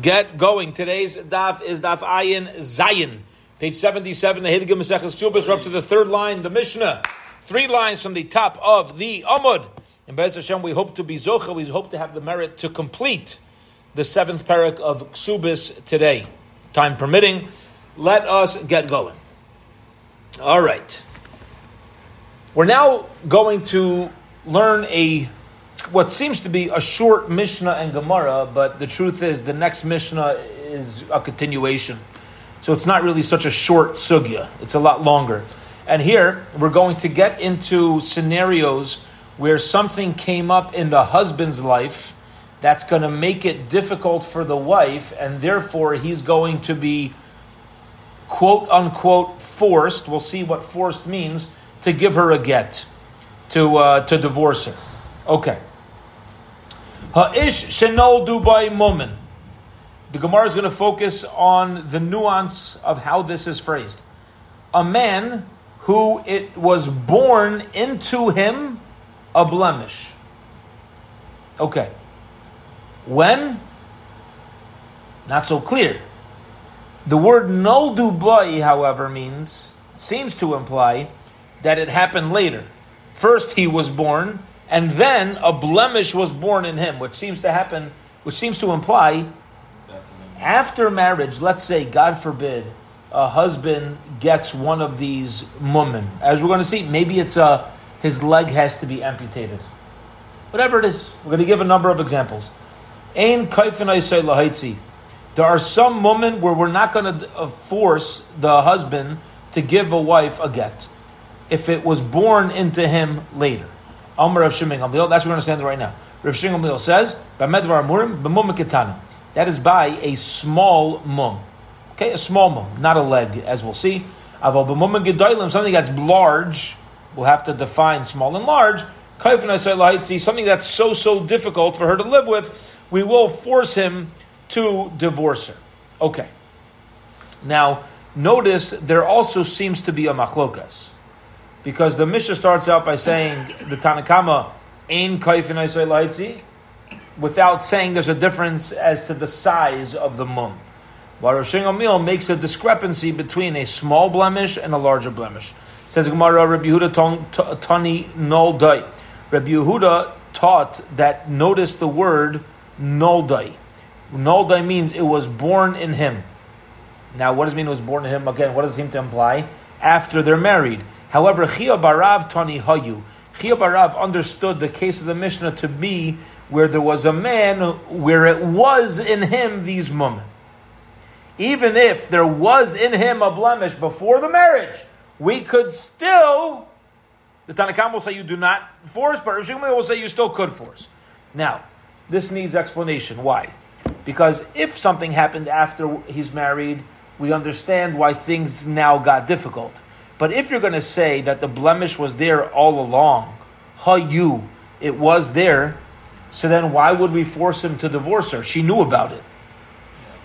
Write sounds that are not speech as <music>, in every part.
Get going. Today's daf is daf ayin zayin. Page 77, the Hidigim Maseches Ksubas, we're up to the third line, the Mishnah. Three lines from the top of the Amud. In Bez Hashem, we hope to be Zocha, we hope to have the merit to complete the seventh parak of Ksubis today. Time permitting, let us get going. All right. We're now going to learn a what seems to be a short Mishnah and Gemara, but the truth is the next Mishnah is a continuation. So it's not really such a short sugya, it's a lot longer. And here we're going to get into scenarios where something came up in the husband's life that's going to make it difficult for the wife, and therefore he's going to be quote unquote forced. We'll see what forced means to give her a get, to uh, to divorce her. Okay. Ha'ish shenol dubai moment. The Gemara is going to focus on the nuance of how this is phrased. A man who it was born into him a blemish. Okay. When? Not so clear. The word no dubai, however, means, seems to imply that it happened later. First he was born, and then a blemish was born in him, which seems to happen, which seems to imply after marriage, let's say, God forbid, a husband gets one of these mummin. As we're going to see, maybe it's a, his leg has to be amputated. Whatever it is, we're going to give a number of examples. Ein lahaitzi. There are some women where we're not going to uh, force the husband to give a wife a get if it was born into him later. Amr Rav Shimon That's what we're understanding right now. Rav Shimon says, "B'medvar amurim That is by a small mum. Okay, a small mum, not a leg, as we'll see. Aval b'mum something that's large. We'll have to define small and large. Something that's so so difficult for her to live with, we will force him to divorce her. Okay. Now, notice there also seems to be a machlokas because the Mishnah starts out by saying the Tanakama ain kaifin laitzi, without saying there's a difference as to the size of the mum. While Rosh Amil makes a discrepancy between a small blemish and a larger blemish. Says Gemara, Rabbi Yehuda Tani Noldai. Rabbi Yehuda taught that notice the word Noldai. Noldai means it was born in him. Now, what does it mean it was born in him? Again, what does it seem to imply? After they're married. However, Chia Barav Tani Hayu. Chia Barav understood the case of the Mishnah to be where there was a man where it was in him these mum. Even if there was in him a blemish before the marriage, we could still, the Tanakam will say you do not force, but Rishon will say you still could force. Now, this needs explanation. Why? Because if something happened after he's married, we understand why things now got difficult. But if you're going to say that the blemish was there all along, you, it was there, so then why would we force him to divorce her? She knew about it.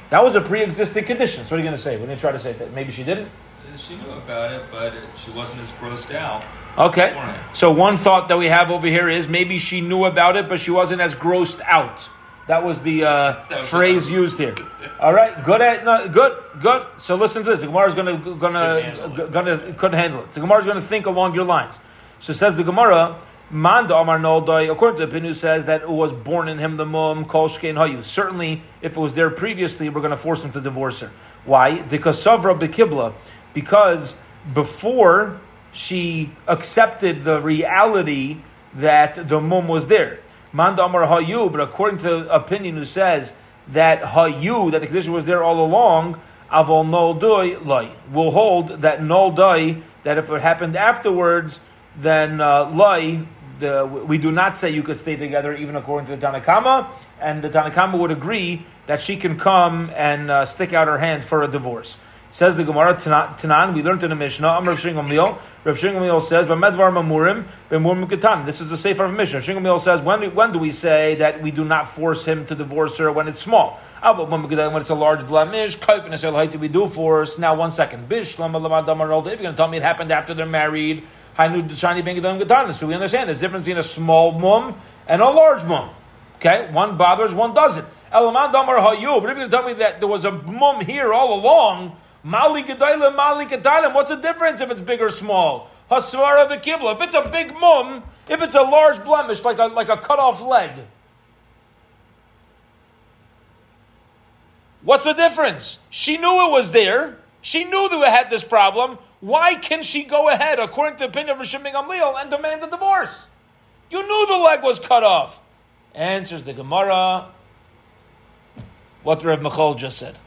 That was a pre-existing condition. So what are you going to say when they try to say that? Maybe she didn't. She knew about it, but she wasn't as grossed out. Okay. So one thought that we have over here is maybe she knew about it, but she wasn't as grossed out. That was the uh, phrase used here. All right, good, at, no, good, good. So listen to this. The Gemara is going to going to gonna couldn't handle it. The Gemara is going to think along your lines. So says the Gemara. Manda Amar Noldai, according to the Pinu, says that it was born in him the mum, Kol Shkein Hayu. Certainly, if it was there previously, we're going to force him to divorce her. Why? Because Savra Bekibla. Because before she accepted the reality that the mum was there. Manda Hayu, but according to the opinion who says that Hayu, that the condition was there all along, Avol Nol Doi Lai, will hold that Nol Doi, that if it happened afterwards, then uh, Lai, the, we do not say you could stay together even according to the Tanakama, and the Tanakama would agree that she can come and uh, stick out her hand for a divorce. Says the Gemara Tanan, we learned in the Mishnah, Amr Rav Shingomil. Rav Shingomil says, B'medvar mamurim, b'mur mukatan. This is the Sefer of Mishnah. Shingomil says, when, when do we say that we do not force him to divorce her when it's small? Ah, when it's a large blemish, we do force. Now, one second. If you're going to tell me it happened after they're married, so we understand there's difference between a small mum and a large mum. Okay, one bothers, one doesn't. But if you're going to tell me that there was a mum here all along, mali gedailim, mali gedailim, what's the difference if it's big or small? Hasvara the kibla. If it's a big mum, if it's a large blemish, like a, like a cut off leg, what's the difference? She knew it was there. She knew that we had this problem. Why can she go ahead, according to the opinion of Rishon Gamliel, and demand a divorce? You knew the leg was cut off. Answers the Gemara. What Reb Michal just said.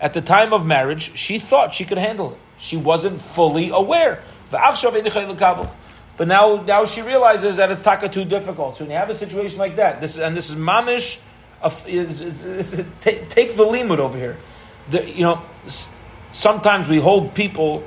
At the time of marriage, she thought she could handle it. She wasn't fully aware. But now, now she realizes that it's taka too difficult. So when you have a situation like that, this and this is mamish, is, is, is, take, take the limud over here. The, you know, sometimes we hold people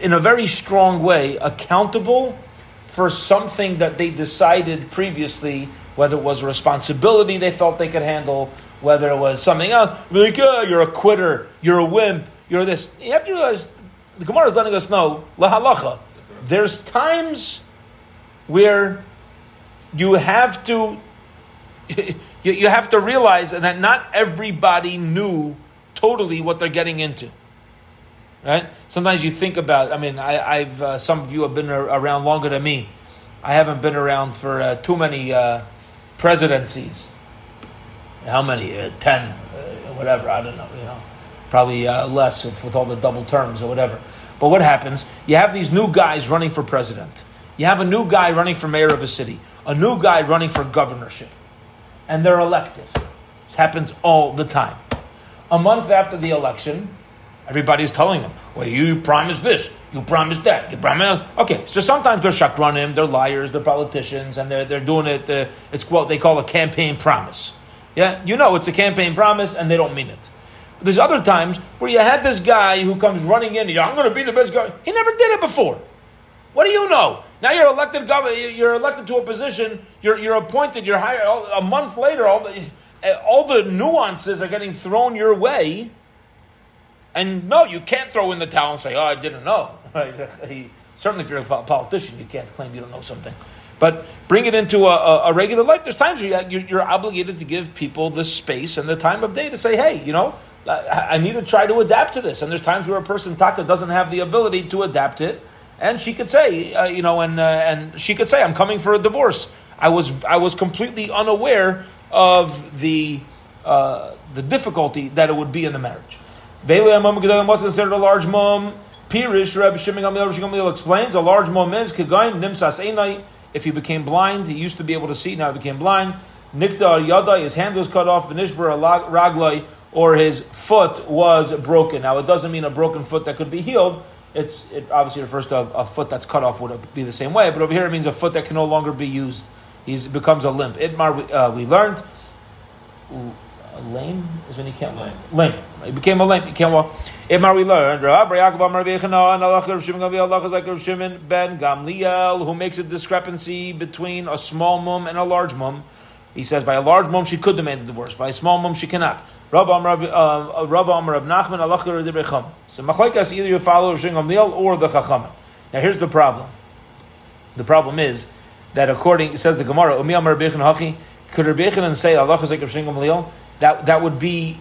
in a very strong way accountable for something that they decided previously, whether it was a responsibility they felt they could handle, whether it was something else. Like, oh, you're a quitter, you're a wimp, you're this. You have to realize the Gemara is letting us know lahalacha. There's times where you have to <laughs> you, have to realize that not everybody knew totally what they're getting into. Right? Sometimes you think about. I mean, I, have uh, some of you have been around longer than me. I haven't been around for uh, too many uh, presidencies. How many? Uh, ten, uh, whatever. I don't know. You know, probably uh, less with, with all the double terms or whatever. But what happens? You have these new guys running for president. You have a new guy running for mayor of a city. A new guy running for governorship, and they're elected. This happens all the time. A month after the election, everybody's telling them, well, you promised this, you promised that, you promised. Okay, so sometimes they're shakranim, they're liars, they're politicians, and they're, they're doing it, uh, it's what they call a campaign promise. Yeah, you know it's a campaign promise, and they don't mean it. But There's other times where you had this guy who comes running in, I'm going to be the best guy. He never did it before. What do you know? Now you're elected governor, you're elected to a position, you're, you're appointed, you're hired. A month later, all the, all the nuances are getting thrown your way. And no, you can't throw in the towel and say, "Oh, I didn't know." <laughs> He, certainly, if you're a politician, you can't claim you don't know something. But bring it into a, a, a regular life. There's times where you're, you're, obligated to give people the space and the time of day to say, "Hey, you know, I, need to try to adapt to this." And there's times where a person taka doesn't have the ability to adapt it, and she could say, uh, you know, and uh, and she could say, "I'm coming for a divorce." I was I was completely unaware of the uh, the difficulty that it would be in the marriage. What's considered a large mum? Pirish Reb Shimon Gamliel explains a large mum is kegain nimsas einai. If he became blind, he used to be able to see. Now he became blind. Nikta yadai, his hand was cut off. Vinishbar raglai, or his foot was broken. Now it doesn't mean a broken foot that could be healed. It's it obviously refers to a, a foot that's cut off would be the same way. But over here it means a foot that can no longer be used. He becomes a limp. Itmar, uh, we learned, lame is when he can't walk. Lame. He became a lame. He can't walk. Itmar, we learned. Shimon ben Gamliel, who makes a discrepancy between a small mum and a large mum. He says by a large mum she could demand a divorce, by a small mum she cannot. Rav Amr uh, Rav Nachman Allah So machlaikas either you follow Shimon Gamliel or the Chacham. Now here's the problem. The problem is that according, it says the Gemara, Umi Amar Hachi, could Rabbi and say Allah Chazek of Shingam That that would be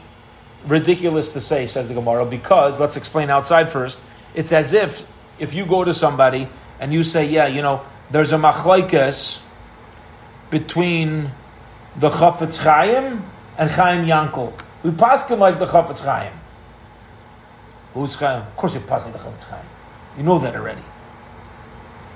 ridiculous to say, says the Gemara, because let's explain outside first. It's as if if you go to somebody and you say, yeah, you know, there's a machlaikas between the Chafetz Chaim and Chaim Yankel. We pass him like the Chafetz Chaim. Who's Chaim? Of course, you pass like the Chafetz Chaim. You know that already.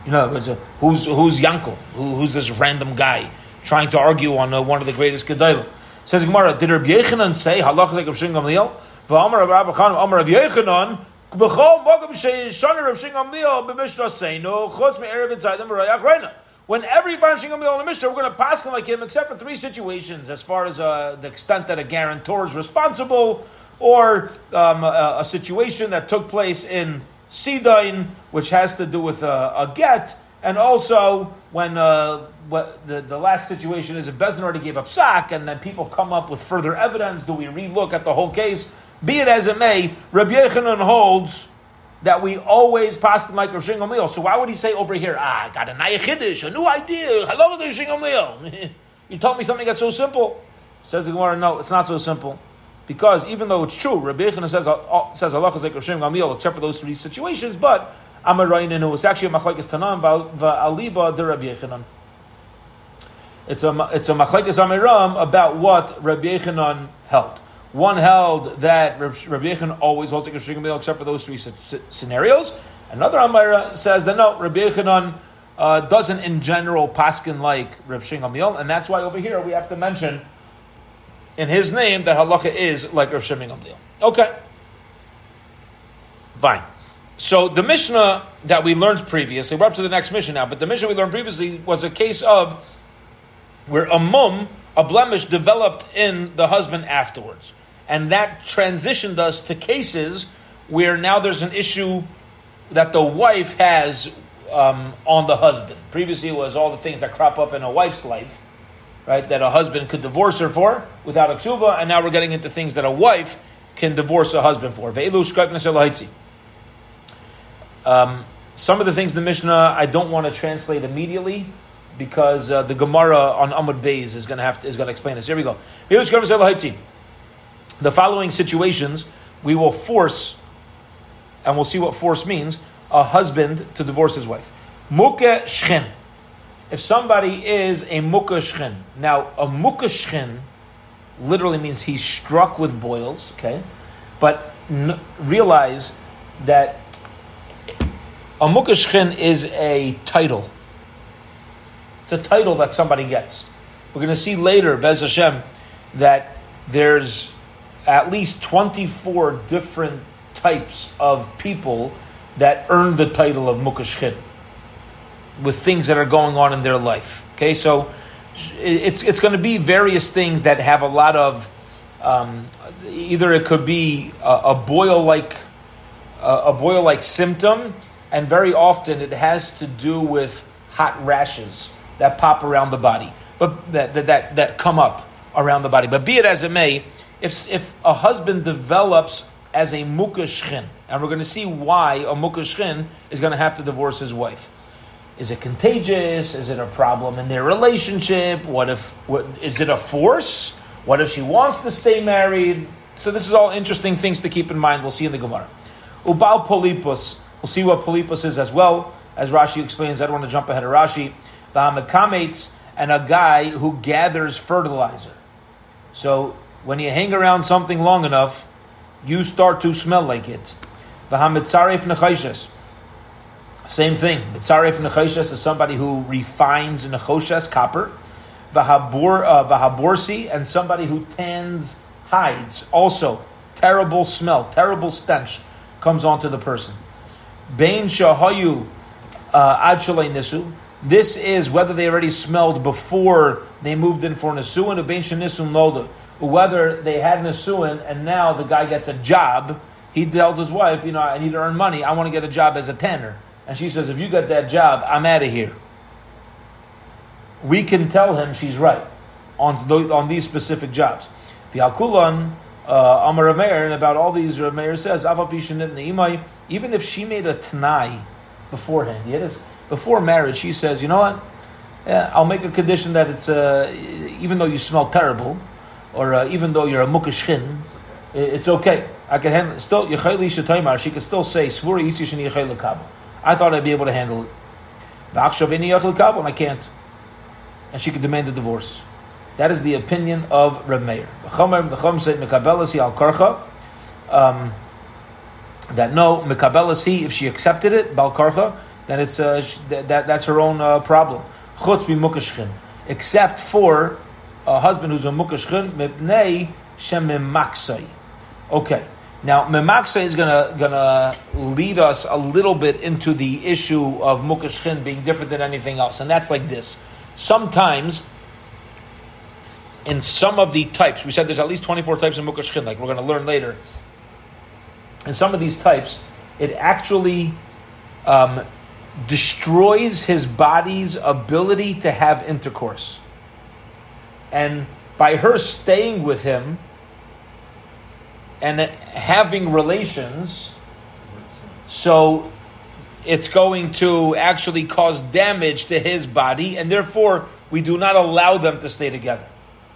You know, who's who's Yankel? Who, who's this random guy trying to argue on uh, one of the greatest gedolim? Says Gemara, did Rabbi Yechanan say halach like Rav Shimon Gamliel? V'amar Rabbi Khan, Amar Rabbi Yechanan, b'chol mogam sheishana Rav Shimon Gamliel b'mishnah seinu chutz me'erev them v'rayach reina. Whenever you find Shingam in the Mishnah, we're going to pass him like him, except for three situations, as far as uh, the extent that a guarantor is responsible, or um, a, a, situation that took place in Tzidon, which has to do with a, a get, and also when uh, the, the last situation is a Bezdin already gave up sack, and then people come up with further evidence. Do we relook at the whole case? Be it as it may, Rabbi Yechanan holds that we always pass the like Rosh Gamliel. So why would he say over here, ah, I got a Naya a new idea, hello Rosh Gamliel. <laughs> you told me something that's so simple. Says the Gemara, no, it's not so simple. Because even though it's true, Rabbi Yechina says, uh, says Allah is like Rosh Gamliel, except for those three situations, but Amarayin it's actually a Machlaikis Tanam, Aliba de Rabbi Yechinan. It's a, it's a Machlaikis Amiram about what Rabbi Yechinan held. One held that Rabbi Yechon always holds a Shigam except for those three scenarios. Another Amira says that no, Rabbi Yechonon uh, doesn't in general paskin like Rabbi Shimon and that's why over here we have to mention in his name that halacha is like Rabbi Shimon Okay, fine. So the Mishnah that we learned previously, we're up to the next Mishnah now, but the Mishnah we learned previously was a case of where a mum, a blemish, developed in the husband afterwards. And that transitioned us to cases where now there's an issue that the wife has um, on the husband. Previously, it was all the things that crop up in a wife's life, right? That a husband could divorce her for without a ksuba, and now we're getting into things that a wife can divorce a husband for. Um, some of the things in the Mishnah I don't want to translate immediately because uh, the Gemara on Amud Beis is going to have to, is going to explain this. Here we go the following situations, we will force, and we'll see what force means, a husband to divorce his wife. Muke shchen. If somebody is a muka shchen, now a muka shchen literally means he's struck with boils, okay? But n- realize that a muka shchen is a title. It's a title that somebody gets. We're going to see later, Bez Hashem, that there's at least 24 different types of people that earn the title of Mukashchid with things that are going on in their life. Okay, so it's, it's going to be various things that have a lot of um, either it could be a, a boil like a boil like symptom, and very often it has to do with hot rashes that pop around the body, but that that that, that come up around the body. But be it as it may, if, if a husband develops as a mukashchin, and we're going to see why a mukashchin is going to have to divorce his wife. Is it contagious? Is it a problem in their relationship? What if, what, is it a force? What if she wants to stay married? So this is all interesting things to keep in mind. We'll see in the Gemara. Ubal polipus. We'll see what polipus is as well. As Rashi explains, I don't want to jump ahead of Rashi. V'hamekamates, and a guy who gathers fertilizer. So when you hang around something long enough, you start to smell like it. Same thing. Mitzaref is somebody who refines nechoshes, copper. Vahabor, uh, vahaborsi, and somebody who tans hides. Also, terrible smell, terrible stench comes onto the person. Bain shahayu uh, ad nisu. This is whether they already smelled before they moved in for nisu, and a bain shanisun loda whether they had an asuin and now the guy gets a job, he tells his wife, you know, I need to earn money. I want to get a job as a tanner. And she says, if you get that job, I'm out of here. We can tell him she's right on, on these specific jobs. The Alkulan, uh, Amar Rameir, and about all these, Rameir says, even if she made a Tanai beforehand, yes, before marriage, she says, you know what? Yeah, I'll make a condition that it's, uh, even though you smell terrible, or uh, even though you're a mukashchin, it's okay. I can handle it. Still, she could still say, I thought I'd be able to handle it. And I can't. And she could demand a divorce. That is the opinion of Reb Meir. The Chum said, um, that no, Mekabelasi, if she accepted it, Balkarcha, then it's uh, that, that's her own uh, problem. Chutz mukashchin. Except for a husband who's a mukashchin mipnei shemimaksai. Okay. Now, Memaksa is gonna gonna lead us a little bit into the issue of mukashchin being different than anything else, and that's like this. Sometimes, in some of the types, we said there's at least 24 types of mukashchin, like we're going to learn later. In some of these types, it actually um, destroys his body's ability to have intercourse. And by her staying with him and having relations, so it's going to actually cause damage to his body, and therefore we do not allow them to stay together.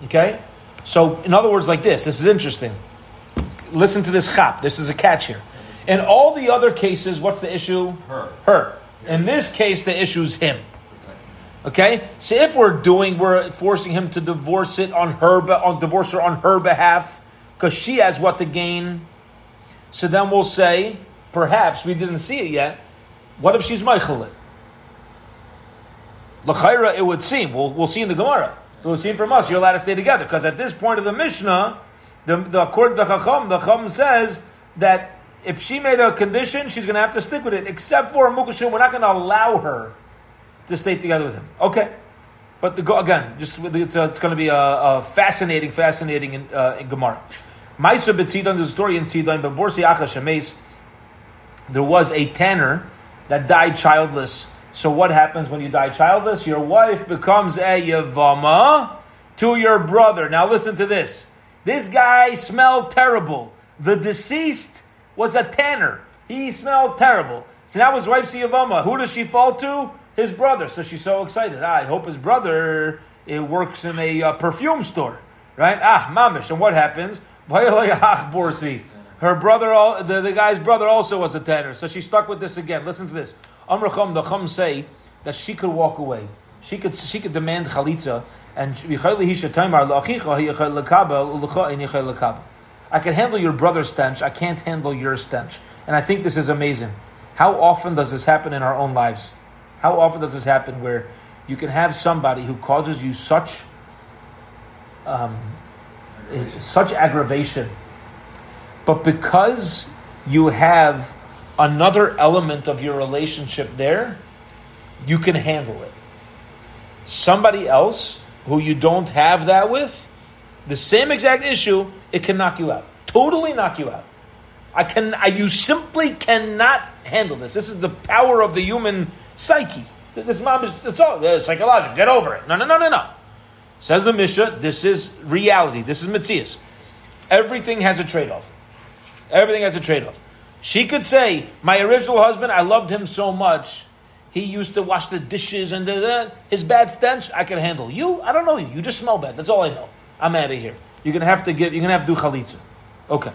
Okay? So, in other words, like this, this is interesting. Listen to this chap. This is a catch here. In all the other cases, what's the issue? Her. Her. In this case, the issue is him. Okay, so if we're doing, we're forcing him to divorce it on her, on divorce her on her behalf, because she has what to gain. So then we'll say, perhaps we didn't see it yet. What if she's Michaelit? L'chaira, it would seem. We'll, we'll see in the Gemara. Seem from us you're allowed to stay together because at this point of the Mishnah, the, the according to Chacham, the Chacham says that if she made a condition, she's going to have to stick with it. Except for Mukashim, we're not going to allow her to stay together with him. Okay, but the, again, just it's, a, it's going to be a, a, fascinating, fascinating in, uh, in Gemara. Maisa B'Tzidon, there's a story in Tzidon, but Borsi Acha there was a tanner that died childless. So what happens when you die childless? Your wife becomes a Yavama to your brother. Now listen to this. This guy smelled terrible. The deceased was a tanner. He smelled terrible. So now his wife's a Yavama. Who does she fall to? His brother. So she's so excited. Ah, I hope his brother it works in a uh, perfume store. Right? Ah, mamish. And what happens? <laughs> Her brother, the, the guy's brother, also was a tanner. So she stuck with this again. Listen to this. Amr Chum, the Chum say that she could walk away. She could she could demand chalitza, and I can handle your brother's stench. I can't handle your stench. And I think this is amazing. How often does this happen in our own lives? How often does this happen where you can have somebody who causes you such um, such aggravation but because you have another element of your relationship there, you can handle it. Somebody else who you don't have that with, the same exact issue, it can knock you out. Totally knock you out. I can I, you simply cannot handle this. This is the power of the human psyche. This mom is it's all it's psychological. Get over it. No, no, no, no, no. Says the Mishnah, this is reality. This is Mitzias. Everything has a trade-off. Everything has a trade off. She could say, My original husband, I loved him so much. He used to wash the dishes and his bad stench, I can handle. You, I don't know you. You just smell bad. That's all I know. I'm out of here. You're gonna have to give. You're gonna have to do chalitza. Okay.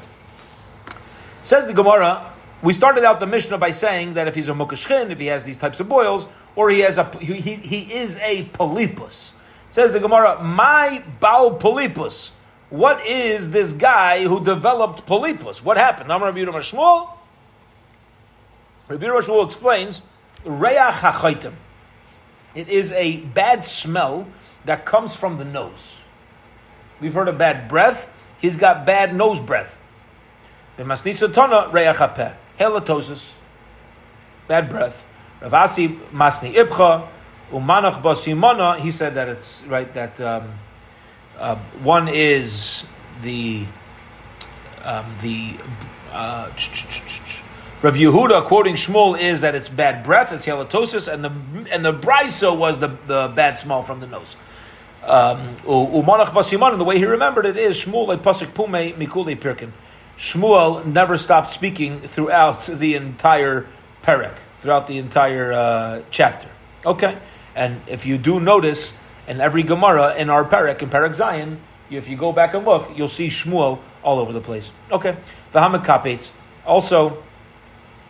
Says the Gemara. We started out the Mishnah by saying that if he's a mukashchin, if he has these types of boils, or he has a he, he is a polypus. Says the Gemara, my bau polypus. What is this guy who developed polypus? What happened? Amar Rabbi Yehuda Shmuel. Rabbi Shmuel explains, Reach hachaitim. It is a bad smell that comes from the nose. We've heard of bad breath. He's got bad nose breath. B'masnisatona. Bad breath. Ravasi masni ibcha. Umanach basimona. He said that it's right that. Um, uh, one is the um, the uh, Rav Yehuda quoting Shmuel is that it's bad breath, it's halitosis, and the and the brisa was the, the bad smell from the nose. Um, basiman, the way he remembered it is Shmuel like pasuk pume mikuli pirkin. Shmuel never stopped speaking throughout the entire perek, throughout the entire uh, chapter. Okay, and if you do notice, and every Gemara in our Perek, in Perek Zion, if you go back and look, you'll see Shmuel all over the place. Okay. The Hamakapetz. Also,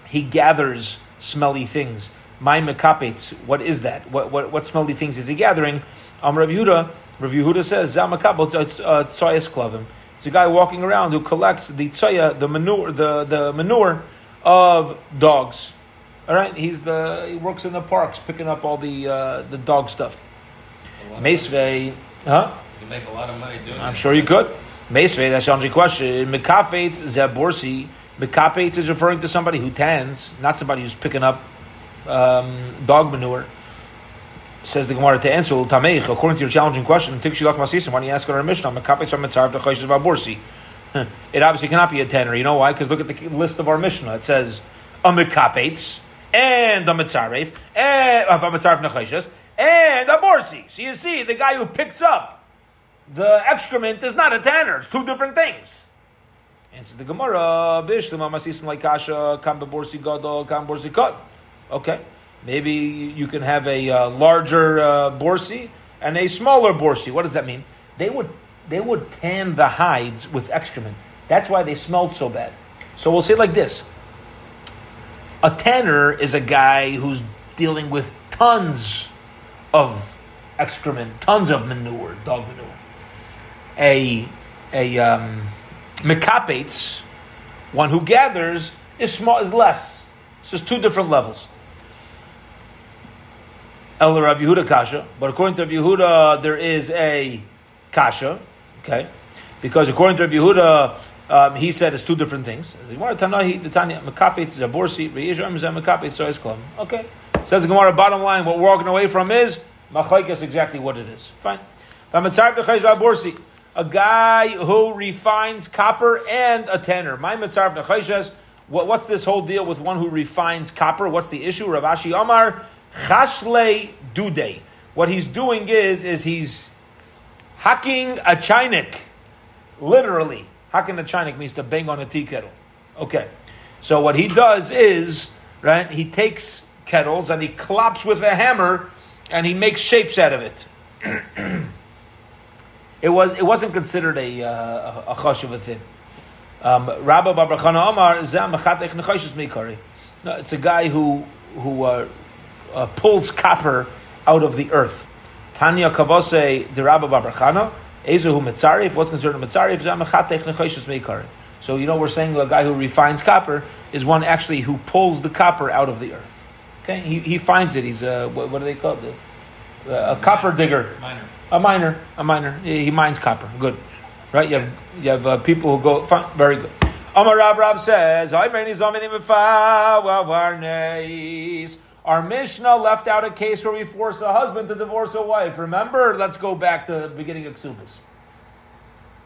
he gathers smelly things. My Makapetz, what is that? What, what, what smelly things is he gathering? Um, Rav Yehuda, Rav Yehuda says, Zamakabot, it's uh, Tzoyas Klavim. It's a guy walking around who collects the tzoya, the manure, the, the manure of dogs. All right, he's the he works in the parks picking up all the uh, the dog stuff. Mesve, huh? You make a lot of money doing I'm sure you could. Mesve, that's only question. Mekafetz Zaborsi. Mekafetz is referring to somebody who tans, not somebody who's picking up um, dog manure. Says the Gemara to answer, Tameich, according to your challenging question, Tikshilach Masisim, when you ask on our Mishnah, Mekafetz from Mitzarv to Choshes Baborsi. <laughs> It obviously cannot be a tanner. You know why? Because look at the list of our Mishnah. It says, a Mekafetz, and a Mitzaref, and a Nechoshes, and a borsi. So you see, the guy who picks up the excrement is not a tanner. It's two different things. Answers the Gemara, Bishlema Masisim like Kasha, Kam Borsi Gadol, Kam Borsi Kat. Okay. Maybe you can have a uh, larger uh, borsi and a smaller borsi. What does that mean? They would they would tan the hides with excrement. That's why they smelled so bad. So we'll say like this: a tanner is a guy who's dealing with tons of excrement, tons of manure, dog manure. A a um, mekapates, one who gathers, is small is less. It's just two different levels. El Rav Yehuda Kasha, but according to Yehuda, there is a Kasha, okay? Because according to Yehuda, um, he said it's two different things. So. Okay. Says the Gemara, bottom line, what we're walking away from is Machaik exactly what it is. Fine. A guy who refines copper and a tanner. My mitzarv nechayshas. What's this whole deal with one who refines copper? What's the issue? Ravashi Amar Chashle Dude. What he's doing is, is he's hacking a chinik. Literally. Hacking a chinik means to bang on a tea kettle. Okay. So what he does is, right, he takes kettles and he claps with a hammer and he makes shapes out of it. <clears throat> it was it wasn't considered a uh, a chosh of a thing. Um, Rabbi Babrachana Omar no, it's a guy who who uh, uh, pulls copper out of the earth. Tanya Kavose the Rabba Babrachana, Ezehu Mitzarif, what's considered a Meikari. So, you know, we're saying a guy who refines copper is one actually who pulls the copper out of the earth. Okay, he, he finds it. He's a, what, what do they call it? A, a copper digger. Miner. A miner. A miner. He mines copper. Good. Right? You have, you have uh, people who go, fine, very good. Amar Rav Rav says, our Mishnah left out a case where we force a husband to divorce a wife. Remember? Let's go back to the beginning of Ksubas.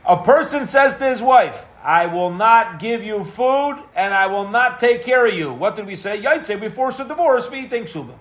A person says to his wife, I will not give you food and I will not take care of you. What did we say? Yait say we force a divorce, we think ksuba.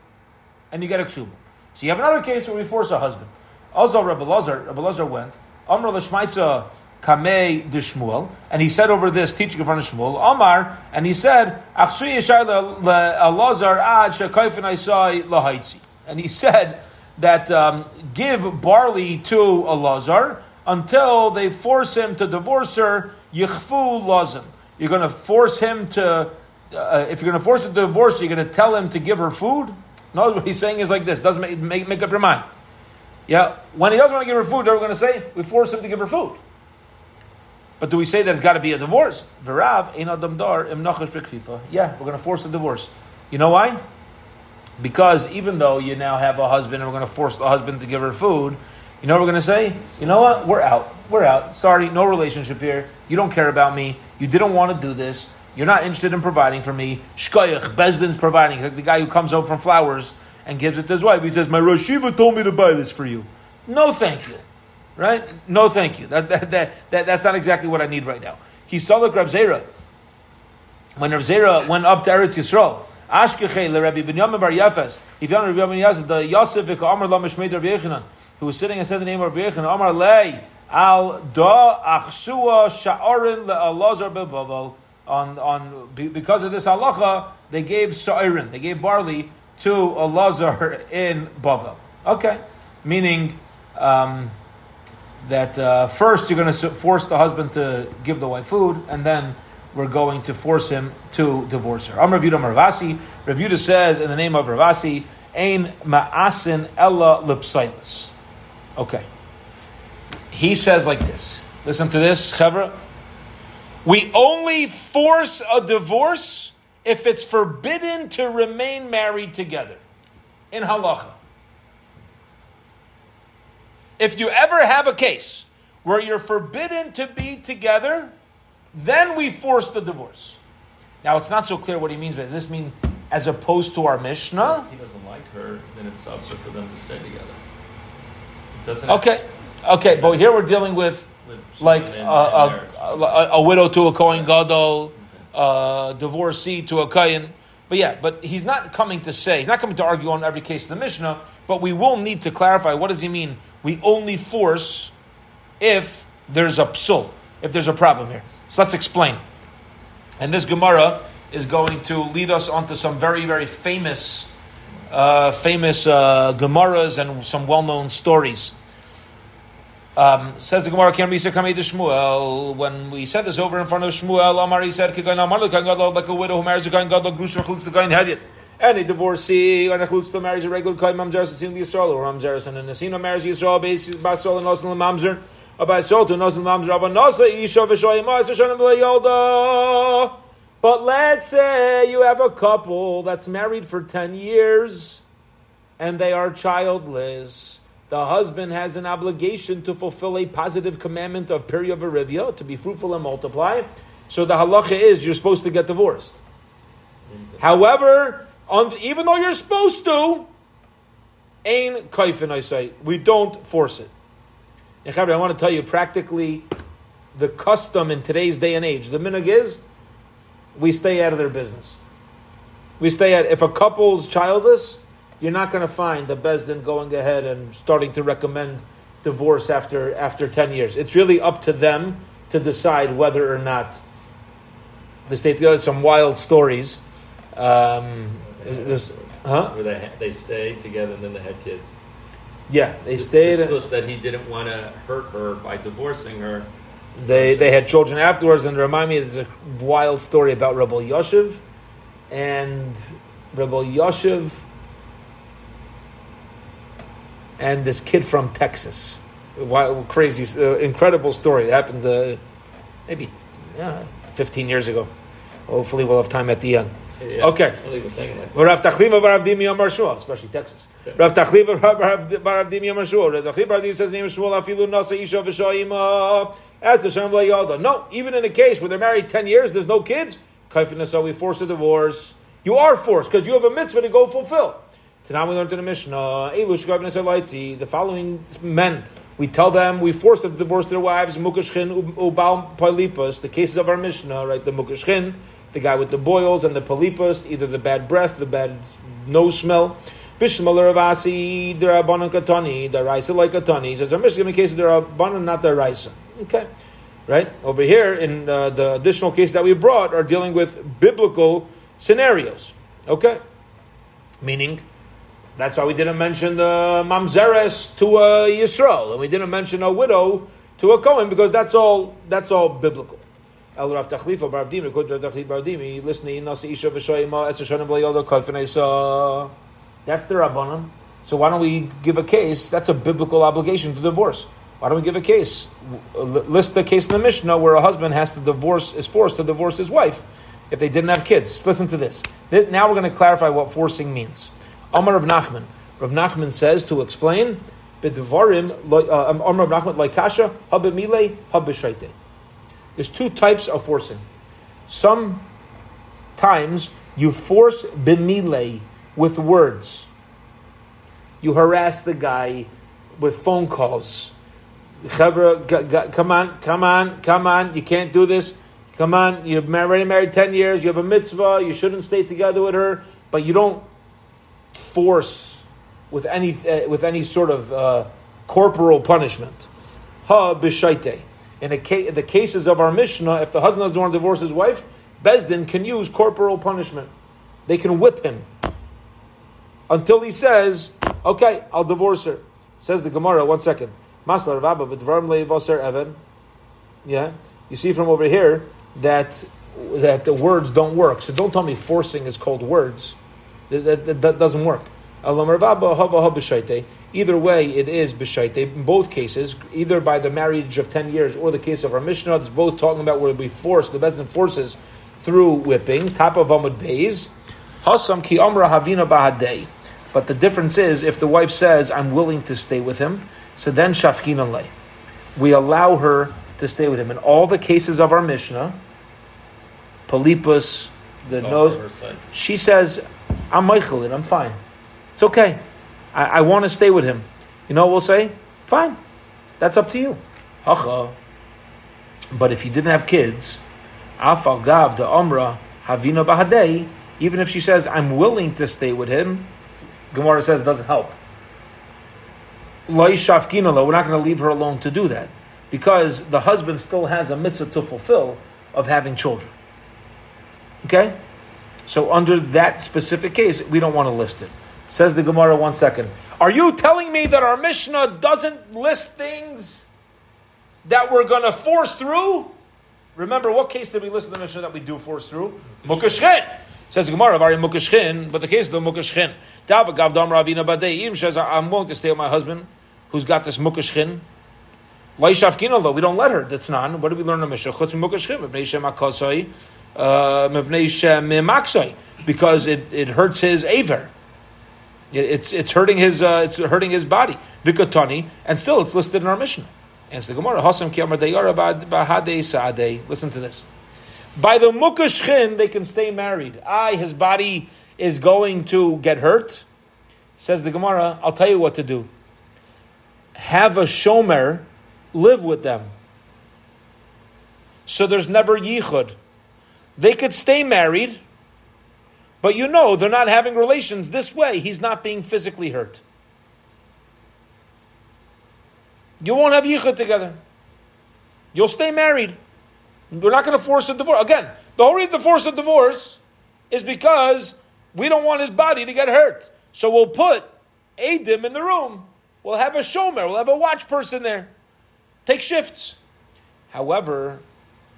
And you get a ksuba. So you have another case where we force a husband. Also, Rabbi Lazar, Rabbi Lazar went, Amr l'shmaitza Kamei de Shmuel, and he said over this teaching of Shmuel, Omar, and he said, Aqsui ishail Allah Shakaifan Isa La Haitsi. and he <laughs> said that um, give barley to Elazar until they force him to divorce her, yichfu lazim. You're going to force him to, uh, if you're going to force him to divorce, you're going to tell him to give her food. No, what he's saying is like this. Doesn't make, make, make up your mind. Yeah, when he doesn't want to give her food, they're going to say we force him to give her food. But do we say that it's got to be a divorce? Yeah, we're going to force a divorce. You know why? Because even though you now have a husband and we're going to force the husband to give her food, you know what we're going to say? You know what? We're out. We're out. Sorry, no relationship here. You don't care about me. You didn't want to do this. You're not interested in providing for me. Shkoyach, Bezdin's providing. Like the guy who comes home from flowers and gives it to his wife. He says, My Rosh told me to buy this for you. No, thank you. Right? No, thank you. That, that, that, that that's not exactly what I need right now. He saw the Rav Zera. When Rav Zera went up to Eretz Yisrael, Ashkeche le Rabbi Binyamin Bar. He found Rabbi Binyamin Yefes, the Yosef Amar la Meshmeid Rabbi Yechanan, who was sitting and said the name of Rabbi Yechanan, Amar lei al da achsua sha'arin le'alazar bebavel. On, on, because of this halacha, they gave sa'irin, they gave barley to Elazar in Bavel. Okay, meaning um, that uh, first you're going to force the husband to give the wife food, and then we're going to force him to divorce her. Amr Revuda Ravasi. Revuda says in the name of Ravasi, Ein ma'asin ella lipsilis. Okay. He says like this. Listen to this, Chevra. We only force a divorce if it's forbidden to remain married together in halacha. If you ever have a case where you're forbidden to be together, then we force the divorce. Now, it's not so clear what he means, but does this mean as opposed to our Mishnah? If he doesn't like her, then it's also for them to stay together. Doesn't okay, okay, but here we're dealing with, with like a, a, a, a, widow to a Kohen Gadol, a uh, divorcee to a Kohen. But yeah, but he's not coming to say, he's not coming to argue on every case of the Mishnah, but we will need to clarify what does he mean? We only force if there's a psul. if there's a problem here. So let's explain. And this Gemara is going to lead us onto some very, very famous, uh, famous uh, Gemaras and some well-known stories. Um, says the Gemara, "Can to Shmuel?" When we said this over in front of Shmuel, Amar he said, "Kigayin Amar like a widow who marries a guy gadol grush v'chutz the guy hedyet." And a divorcee and a chutz marries a regular guy mamzer sin the Yisrael or mamzer and a nesina marries Yisrael basol and osel mamzer. About Yisrael to nosel mamzer of a nosa isha v'shoyim as shonim v'yolda. But let's say you have a couple that's married for ten years, and they are childless the husband has an obligation to fulfill a positive commandment of Pirya Verivya, to be fruitful and multiply. So the halacha is you're supposed to get divorced. However, on, even though you're supposed to, ain kaifin, I say, we don't force it. I want to tell you practically the custom in today's day and age. The minig is we stay out of their business. We stay at if a couple's childless, you're not going to find the Besdin going ahead and starting to recommend divorce after after 10 years. It's really up to them to decide whether or not they stay together. Some wild stories. Um, huh? Where they, they stay together and then they had kids. Yeah, they stayed. This that he didn't want to hurt her by divorcing her. They they had children afterwards, and remind me, there's a wild story about Rabbi Yoshev, and Rabbi Yoshev and this kid from Texas. Wild, crazy, uh, incredible story. It happened uh, maybe 15 years ago. Hopefully, we'll have time at the end. Yeah, okay. Rav Tachlifa Bar Avdim Yom Shmuel, especially Texas. Rav Tachlifa Bar Avdim Yom Shmuel. Rav Tachlifa Bar Avdim says name Shmuel Afilu Nasa Isha V'Shoyim As the Shem Yalda. No, even in a case where they're married ten years, there's no kids. Kaifin so we force a divorce. You are forced because you have a mitzvah to go fulfill. Today we learned in the Mishnah, the following men, we tell them, we force them to divorce their wives, Mukashchin, Ubal Palipus, the cases of our Mishnah, right? The Mukashchin, the guy with the boils, and the Palipus, either the bad breath, the bad nose smell. Bishmal Ravasi, the Rabbanan Katani, the like Katani. Says our Mishnah in the case of the Rabbanan, not the. Okay. Right? Over here, in uh, the additional case that we brought, are dealing with biblical scenarios. Okay. Meaning, that's why we didn't mention the mamzeres to a Yisrael, and we didn't mention a widow to a Cohen because that's all that's all biblical. El Rav Tachlifa Bar Avdimi, according to Rav Tachlifa Bar Avdimi, listening Nasi Isha V'Shoyima Eseshanim V'Yoda Kafenesa. That's the Rabbanim. So why don't we give a case? That's a biblical obligation to divorce. Why don't we give a case? List the case in the Mishnah where a husband has to divorce, is forced to divorce his wife if they didn't have kids. Listen to this. Now we're going to clarify what forcing means. Amar of Nachman. Rav Nachman says to explain, B'dvarim, uh, um, Amar of Nachman, like kasha, habemile, habeshaite. There's two types of forcing. Sometimes you force b'mile with words. You harass the guy with phone calls. Come on, come on, come on, you can't do this. Come on, you're already married 10 years, you have a mitzvah, you shouldn't stay together with her, but you don't force with any uh, with any sort of uh, corporal punishment. Ha b'shaite. In, ca- the cases of our Mishnah, if the husband doesn't want to divorce his wife, Besdin can use corporal punishment. They can whip him until he says, "Okay, I'll divorce her." Says the Gemara. One second. Maslar Rabba b'dvarim le'vaser evan. Yeah, you see from over here that that the words don't work. So don't tell me forcing is called words. That, that, that doesn't work. Either way, it is b'shaite. In both cases, either by the marriage of 10 years or the case of our Mishnah, it's both talking about where we force, the Bezdin forces through whipping, top of Amud Beis. Hasam ki amra havina bahadei. But the difference is, if the wife says, I'm willing to stay with him, so then shafkin lay. We allow her to stay with him. In all the cases of our Mishnah, Palipus, the nose, she says, I'm Michael and I'm fine. It's okay. I, I want to stay with him. You know what we'll say? Fine. That's up to you. But if you didn't have kids, afal gav the umrah havina bahadei, even if she says, I'm willing to stay with him, Gemara says it doesn't help. We're not going to leave her alone to do that. because the husband still has a mitzvah to fulfill of having children. Okay? So under that specific case, we don't want to list it. Says the Gemara, one second. Are you telling me that our Mishnah doesn't list things that we're going to force through? Remember, what case did we list in the Mishnah that we do force through? Mukashchin. Says the Gemara, Vari Mukashchin, but the case of the Mukashchin. Davagav Dam Ravina Badei, Im says, I'm willing to stay with my husband who's got this Mukashchin. Laishafkina, though, we don't let her. That's not. What do we learn in the Mishnah? Chutz Mukashchin, Mibnei Shem Akosoi, uh, Mibnei Shem because it, it hurts his aver. It's it's hurting his uh, it's hurting his body. Vikatani, and still it's listed in our. And it's the Gemara. Hasam kiyamar bahade. Listen to this. By the mukashchin, they can stay married. I, his body is going to get hurt. Says the Gemara. I'll tell you what to do. Have a shomer live with them. So there's never yichud. They could stay married but you know they're not having relations this way. He's not being physically hurt. You won't have yichud together. You'll stay married. We're not going to force a divorce. Again, the whole reason to force a divorce is because we don't want his body to get hurt. So we'll put Adim in the room. We'll have a shomer. We'll have a watch person there. Take shifts. However,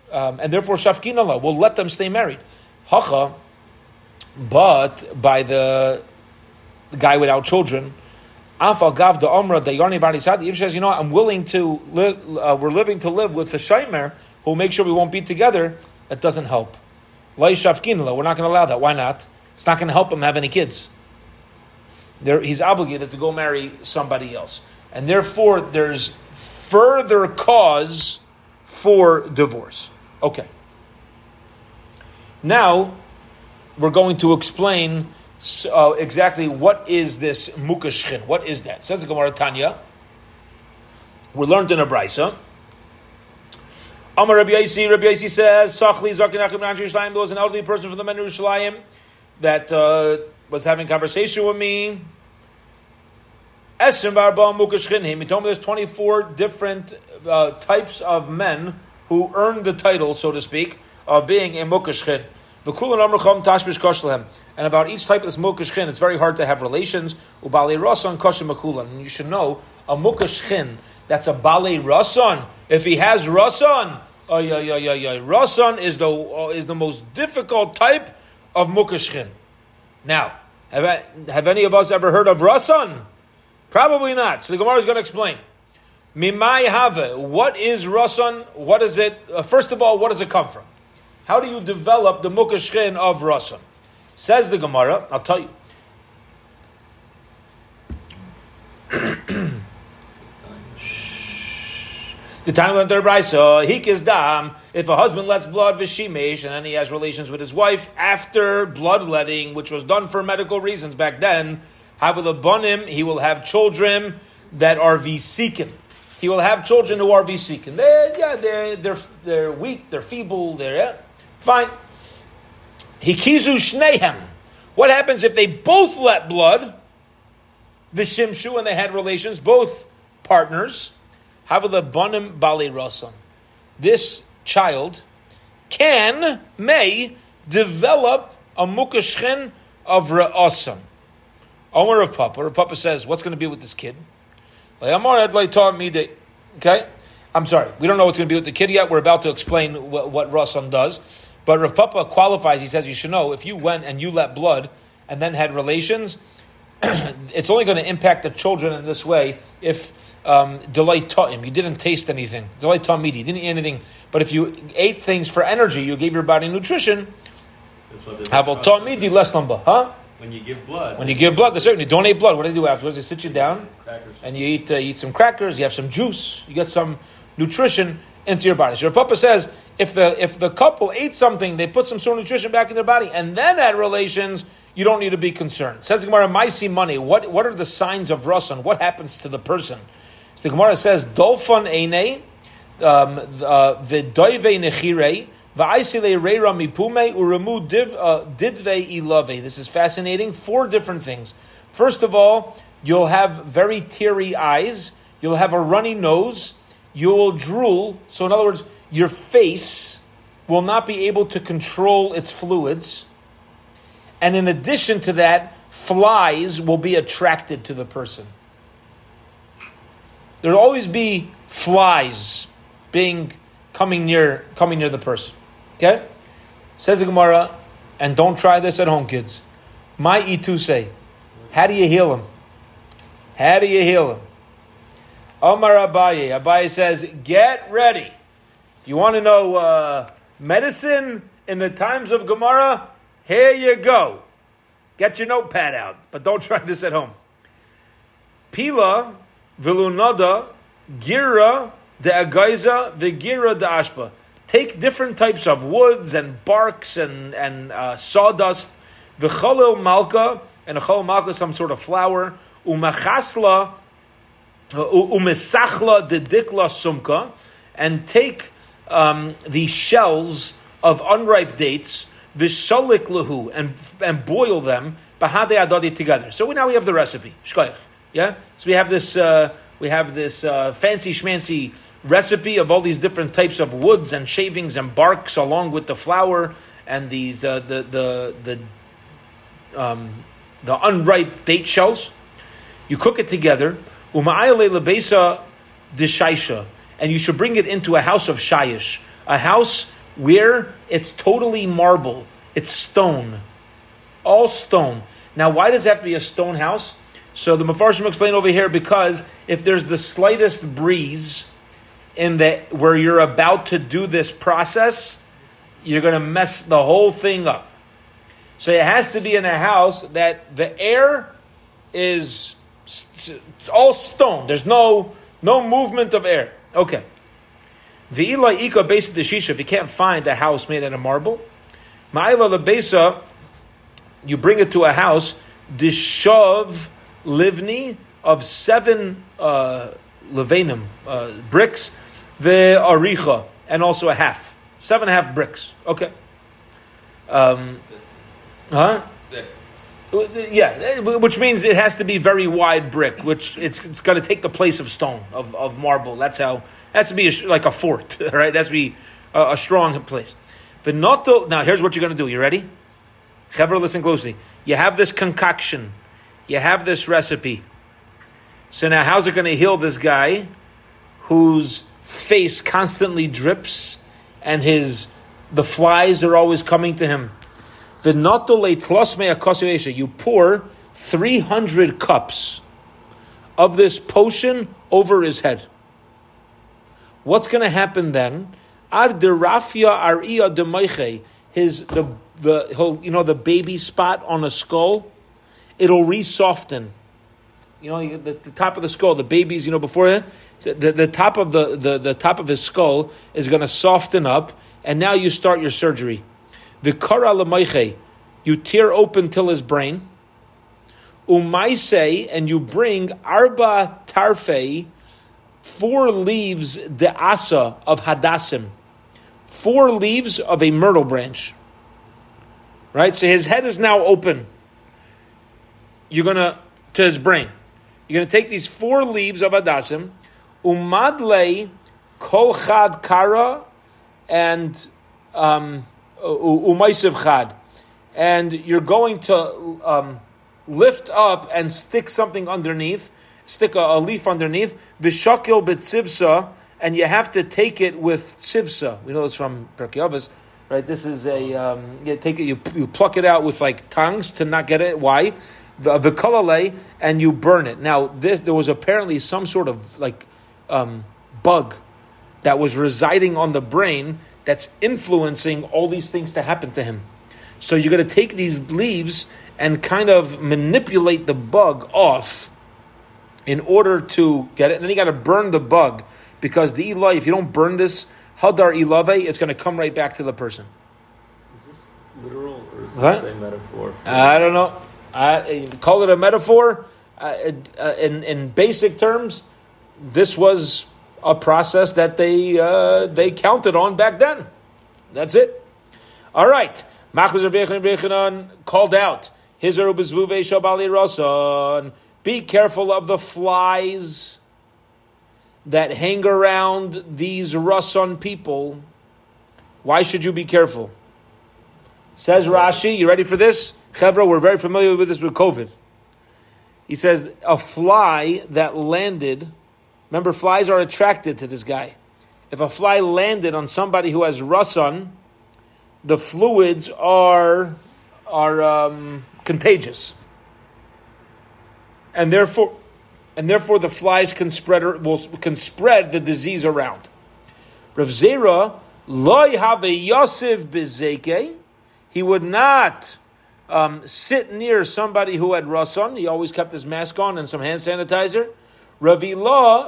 um, and therefore shafkin we'll let them stay married. Hacha, but by the, guy without children, Gav the Omra the Yarni Bani says, you know, I'm willing to live, uh, we're living to live with the Shaimer who'll make sure we won't be together, that doesn't help. We're not going to allow that. Why not? It's not going to help him have any kids. There, he's obligated to go marry somebody else. And therefore, there's further cause for divorce. Okay. Now, we're going to explain uh, exactly what is this mukashchin. What is that? Says the Gemara Tanya. We learned in a brisa. Amar Rabbi Yaisi, Rabbi Yaisi says, Sachli Zakinachim Yerushalayim. There was an elderly person from the men of Yerushalayim that uh, was having conversation with me. Esrim Barba Mukashchin. He told me there's 24 different uh, types of men who earned the title, so to speak, of being a mukashchin. And about each type of this mukashchin, it's very hard to have relations. Ubali rasan makulan. And you should know a mukashchin that's a bale rasan. If he has rasan, oh yeah yeah yeah yeah, rasan is the uh, is the most difficult type of mukashchin. Now, have, I, have any of us ever heard of rasan? Probably not. So the Gemara is going to explain. Mimai have. What is rasan? What is it? Uh, first of all, what does it come from? How do you develop the mukashchin of Rasan? Says the Gemara, I'll tell you. the time their brisa, hikis dam. If a husband lets blood vishimesh, and then he has relations with his wife after bloodletting, which was done for medical reasons back then, have a bonim, he will have children that are visikin. He will have children who are visikin. They, yeah, they're, they're, they're weak, they're feeble, they're yeah. Fine. Hikizu shnehem. What happens if they both let blood? Vishimshu, and they had relations, both partners. Havila banim bali rasan. This child can, may, develop a mukashchen of ra'asam. Omer of Papa. Rav Papa says, what's going to be with this kid? taught me that, Okay? I'm sorry. We don't know what's going to be with the kid yet. We're about to explain what, what does. But Rav Papa qualifies. He says you should know if you went and you let blood and then had relations, <clears throat> it's only going to impact the children in this way if um, delight taught him. You didn't taste anything. Delight taught me. You didn't eat anything. But if you ate things for energy, you gave your body nutrition. Havel taught me the less number, huh? When you give blood. When you give blood, they certainly donate blood. What do they do afterwards? They sit you down and you eat uh, you eat some crackers. You have some juice. You get some nutrition into your body. So your Papa says if the if the couple ate something, they put some sort of nutrition back in their body, and then had relations, you don't need to be concerned. Says the Gemara, "Maisi money. What what are the signs of rasan? What happens to the person?" So the Gemara says, "Dolfan eine, um, uh, v'doive nechirei." uh. This is fascinating. Four different things. First of all, you'll have very teary eyes. You'll have a runny nose you will drool. So, in other words, your face will not be able to control its fluids. And in addition to that, flies will be attracted to the person. There will always be flies being coming near coming near the person. Okay? Says the Gemara, and don't try this at home, kids. My E2 say, how do you heal him? How do you heal him? Omar Abaye. Abaye says, get ready. You want to know uh, medicine in the times of Gemara, here you go. Get your notepad out, but don't try this at home. Pila, vilunada, gira, de agaiza, the gira de ashpa. Take different types of woods and barks and, and uh, sawdust, v'chalil malka, and a chalil malka, some sort of flour, umachasla, uh, umesachla de dikla sumka, and take um, the shells of unripe dates, vishalik lahu, and and boil them bahade adadi together. So now we have the recipe. Yeah. So we have this uh, we have this uh, fancy schmancy recipe of all these different types of woods and shavings and barks, along with the flour and these the the the the, um, the unripe date shells. You cook it together. Uma'ayale lebesa dishaisha and you should bring it into a house of shayish, a house where it's totally marble, it's stone, all stone. Now, why does it have to be a stone house? So the Mefarshim explain over here because if there's the slightest breeze in the where you're about to do this process, you're going to mess the whole thing up. So it has to be in a house that the air is all stone. There's no no movement of air. Okay. The Eli Ika the Shisha, if you can't find a house made out of marble, Ma'ila the Besa, you bring it to a house, Dishav Livni of seven uh, Levanim, uh, bricks, the Aricha, and also a half. Seven and a half bricks. Okay. Um, huh? Yeah, eh, which means it has to be very wide brick, which it's, it's going to take the place of stone of, of marble. That's how it has to be a, like a fort, <laughs> right? It has to be a, a strong place. The noto. Now here's what you're going to do. You ready? Chevra, listen closely. You have this concoction. You have this recipe. So now, how's it going to heal this guy whose face constantly drips and his the flies are always coming to him? You pour 300 cups of this potion over his head. What's going to happen then? His the the you know the baby spot on a skull, it'll re-soften. You know the, the top of the skull, the baby's you know before it, the, the top of the, the, the top of his skull is going to soften up, and now you start your surgery. The kara lemeiche, you tear open till his brain. Umaise, and you bring arba tarfe, four leaves the asa of hadassim, four leaves of a myrtle branch. Right, so his head is now open. You're gonna to his brain. You're gonna take these four leaves of hadassim, umadle kol chad kara, and um, umaisev chad and you're going to um, lift up and stick something underneath, stick a, a leaf underneath, vishakil betzivsa, and you have to take it with tzivsa. We know this from Perkei right? This is a um, you take it, you, you pluck it out with like tongues to not get it. Why? The vikalale, and you burn it. Now, this there was apparently some sort of like um, bug that was residing on the brain that's influencing all these things to happen to him. So you're going to take these leaves and kind of manipulate the bug off in order to get it. And then you got to burn the bug because the Eli, if you don't burn this hadar ilave, it's going to come right back to the person. Is this literal or is this a metaphor? I don't know. I call it a metaphor. Uh, uh, in in basic terms, this was a process that they uh, they counted on back then. That's it. All right. Machuz called out, his Shabali Rasan. Be careful of the flies that hang around these Rasan people, why should you be careful? Says Rashi, you ready for this? Chevra, we're very familiar with this with COVID. He says a fly that landed, remember flies are attracted to this guy. If a fly landed on somebody who has Rasan, the fluids are are um, contagious, and therefore, and therefore the flies can spread will can spread the disease around. Rav Zera loy have Yosef bezeke. He would not um, sit near somebody who had rasan. He always kept his mask on and some hand sanitizer. Rav Elazar.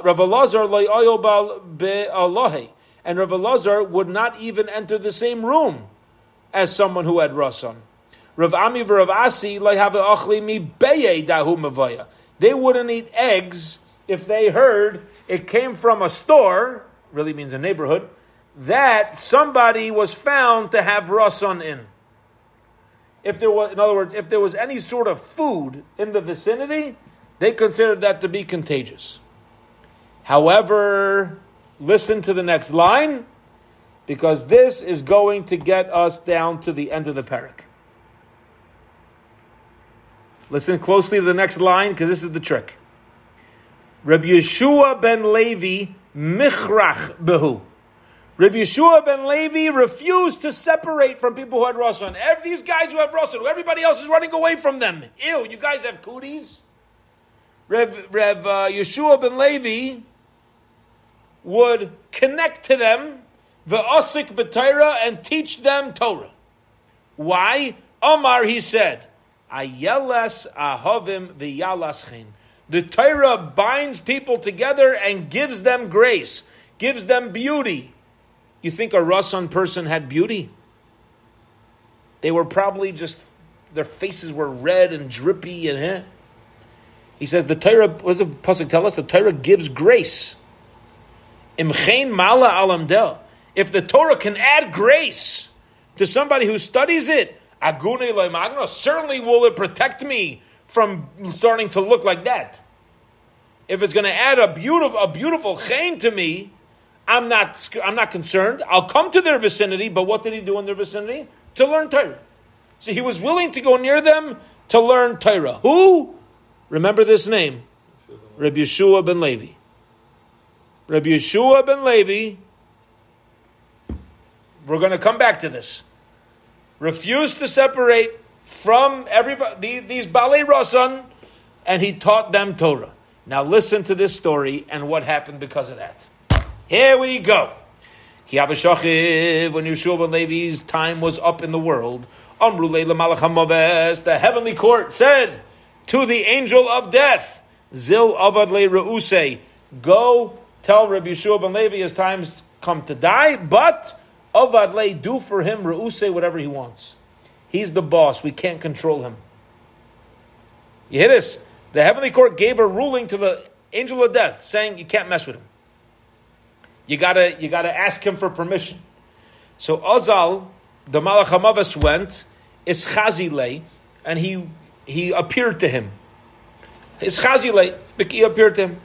And Rav Elazar would not even enter the same room as someone who had rasan. Rav Ami v'Rav Asi mi beye dahu mavaya. They wouldn't eat eggs if they heard it came from a store, really means a neighborhood, that somebody was found to have rasan in. If there was, in other words, if there was any sort of food in the vicinity, they considered that to be contagious. However, listen to the next line, because this is going to get us down to the end of the parak. Listen closely to the next line because this is the trick. Rabbi Yeshua ben Levi michrach behu. Rabbi Yeshua ben Levi refused to separate from people who had Rasan. These guys who have Rasan, everybody else is running away from them. Ew, you guys have cooties? Rev, Rev uh, Yeshua ben Levi would connect to them the Asik B'Torah and teach them Torah. Why? Omar, he said, Ayeles ahavim v'yalaschen. The Torah binds people together and gives them grace, gives them beauty. You think a Rasan person had beauty? They were probably just, their faces were red and drippy and eh? He says the Torah, what does the Pasuk tell us? The Torah gives grace. Imchein mala alamdel. If the Torah can add grace to somebody who studies it, Agune Magno, certainly will it protect me from starting to look like that. If it's going to add a beautiful, a beautiful chain to me, I'm not, I'm not concerned. I'll come to their vicinity, but what did he do in their vicinity? To learn Torah. So he was willing to go near them to learn Torah. Who? Remember this name? Rabbi Yeshua ben Levi. Rabbi Yeshua ben Levi. We're going to come back to this refused to separate from everybody these Balei Rasan, and he taught them Torah. Now listen to this story and what happened because of that. Here we go. When Yeshua ben Levi's time was up in the world, the heavenly court said to the angel of death, Zil avad le reuse, go tell Rabbi Yeshua ben Levi his time's come to die, but Avad le do for him Re'use whatever he wants. He's the boss. We can't control him. You hear this? The heavenly court gave a ruling to the angel of death, saying you can't mess with him. You gotta, you gotta ask him for permission. So Azal, the Malach Hamavas went, Ischazile, and he he appeared to him. Ischazile, he appeared to him.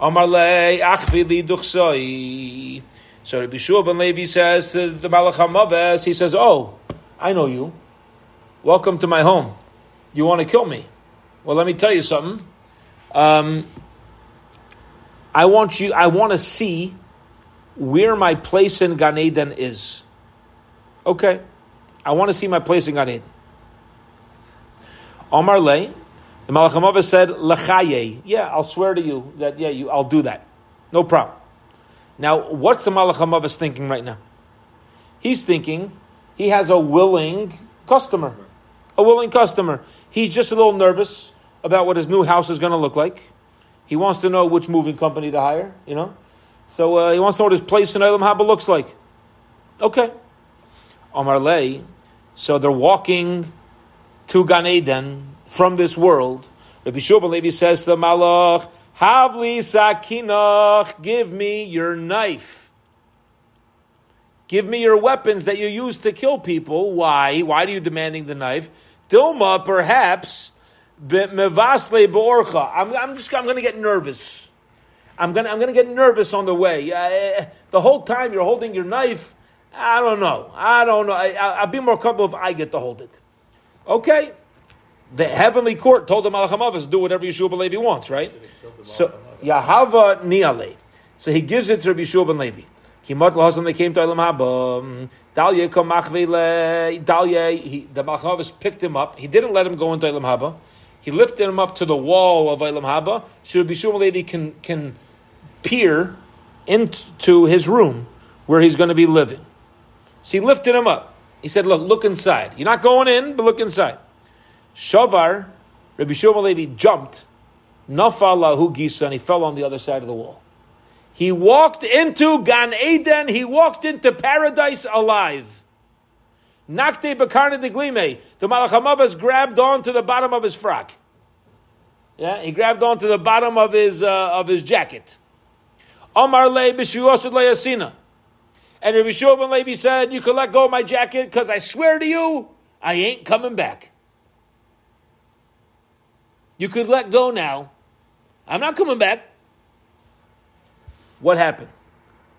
Amarle achvili duchsoi. So Rabbi Shua ben Levi says to the Malach HaMaves, he says, Oh, I know you. Welcome to my home. You want to kill me? Well, let me tell you something. Um, I want you, I want to see where my place in Gan Eden is. Okay. I want to see my place in Gan Eden. Omar Le, the Malach HaMaves said, Lechaye. Yeah, I'll swear to you that, yeah, you, I'll do that. No problem. Now, what's the Malach HaMavis thinking right now? He's thinking he has a willing customer. A willing customer. He's just a little nervous about what his new house is going to look like. He wants to know which moving company to hire, you know? So uh, he wants to know what his place in Elam Haba looks like. Okay. Omar Lay. So they're walking to Gan Eden from this world. Rabbi Shubal Levi says to the Malach, Havli sakinach, give me your knife. Give me your weapons that you use to kill people. Why? Why are you demanding the knife? Dilma, perhaps, mevasle borcha. I'm, I'm just, I'm going to get nervous. I'm gonna, I'm gonna get nervous on the way. Uh, the whole time you're holding your knife, I don't know. I don't know. I, will be more comfortable if I get to hold it. Okay. The heavenly court told the Malach HaMavis do whatever Yeshua ben Levi wants, right? So, Yahava Niale. So he gives it to Rabbi Yeshua ben Levi. Kimat lahasam they came to Elam Haba. Dalye kamachvele. Dalye, the Malach HaMavis picked him up. He didn't let him go into Elam Haba. He lifted him up to the wall of Elam Haba. So Rabbi Yeshua ben Levi can, can peer into his room where he's going to be living. So he lifted him up. He said, Look, look inside. You're not going in, but look inside. Shavar, Rabbi Shimon Levi jumped, Nafalahu Gisa, and he fell on the other side of the wall. He walked into Gan Eden, he walked into paradise alive. Nakte Bakarna de Glime, the Malachamavas grabbed onto the bottom of his frock. Yeah, he grabbed onto the bottom of his, uh, of his jacket. Amar le b'shuyosud le'asina. And Rabbi Shua Levi said, you can let go of my jacket because I swear to you, I ain't coming back. You could let go now. I'm not coming back. What happened?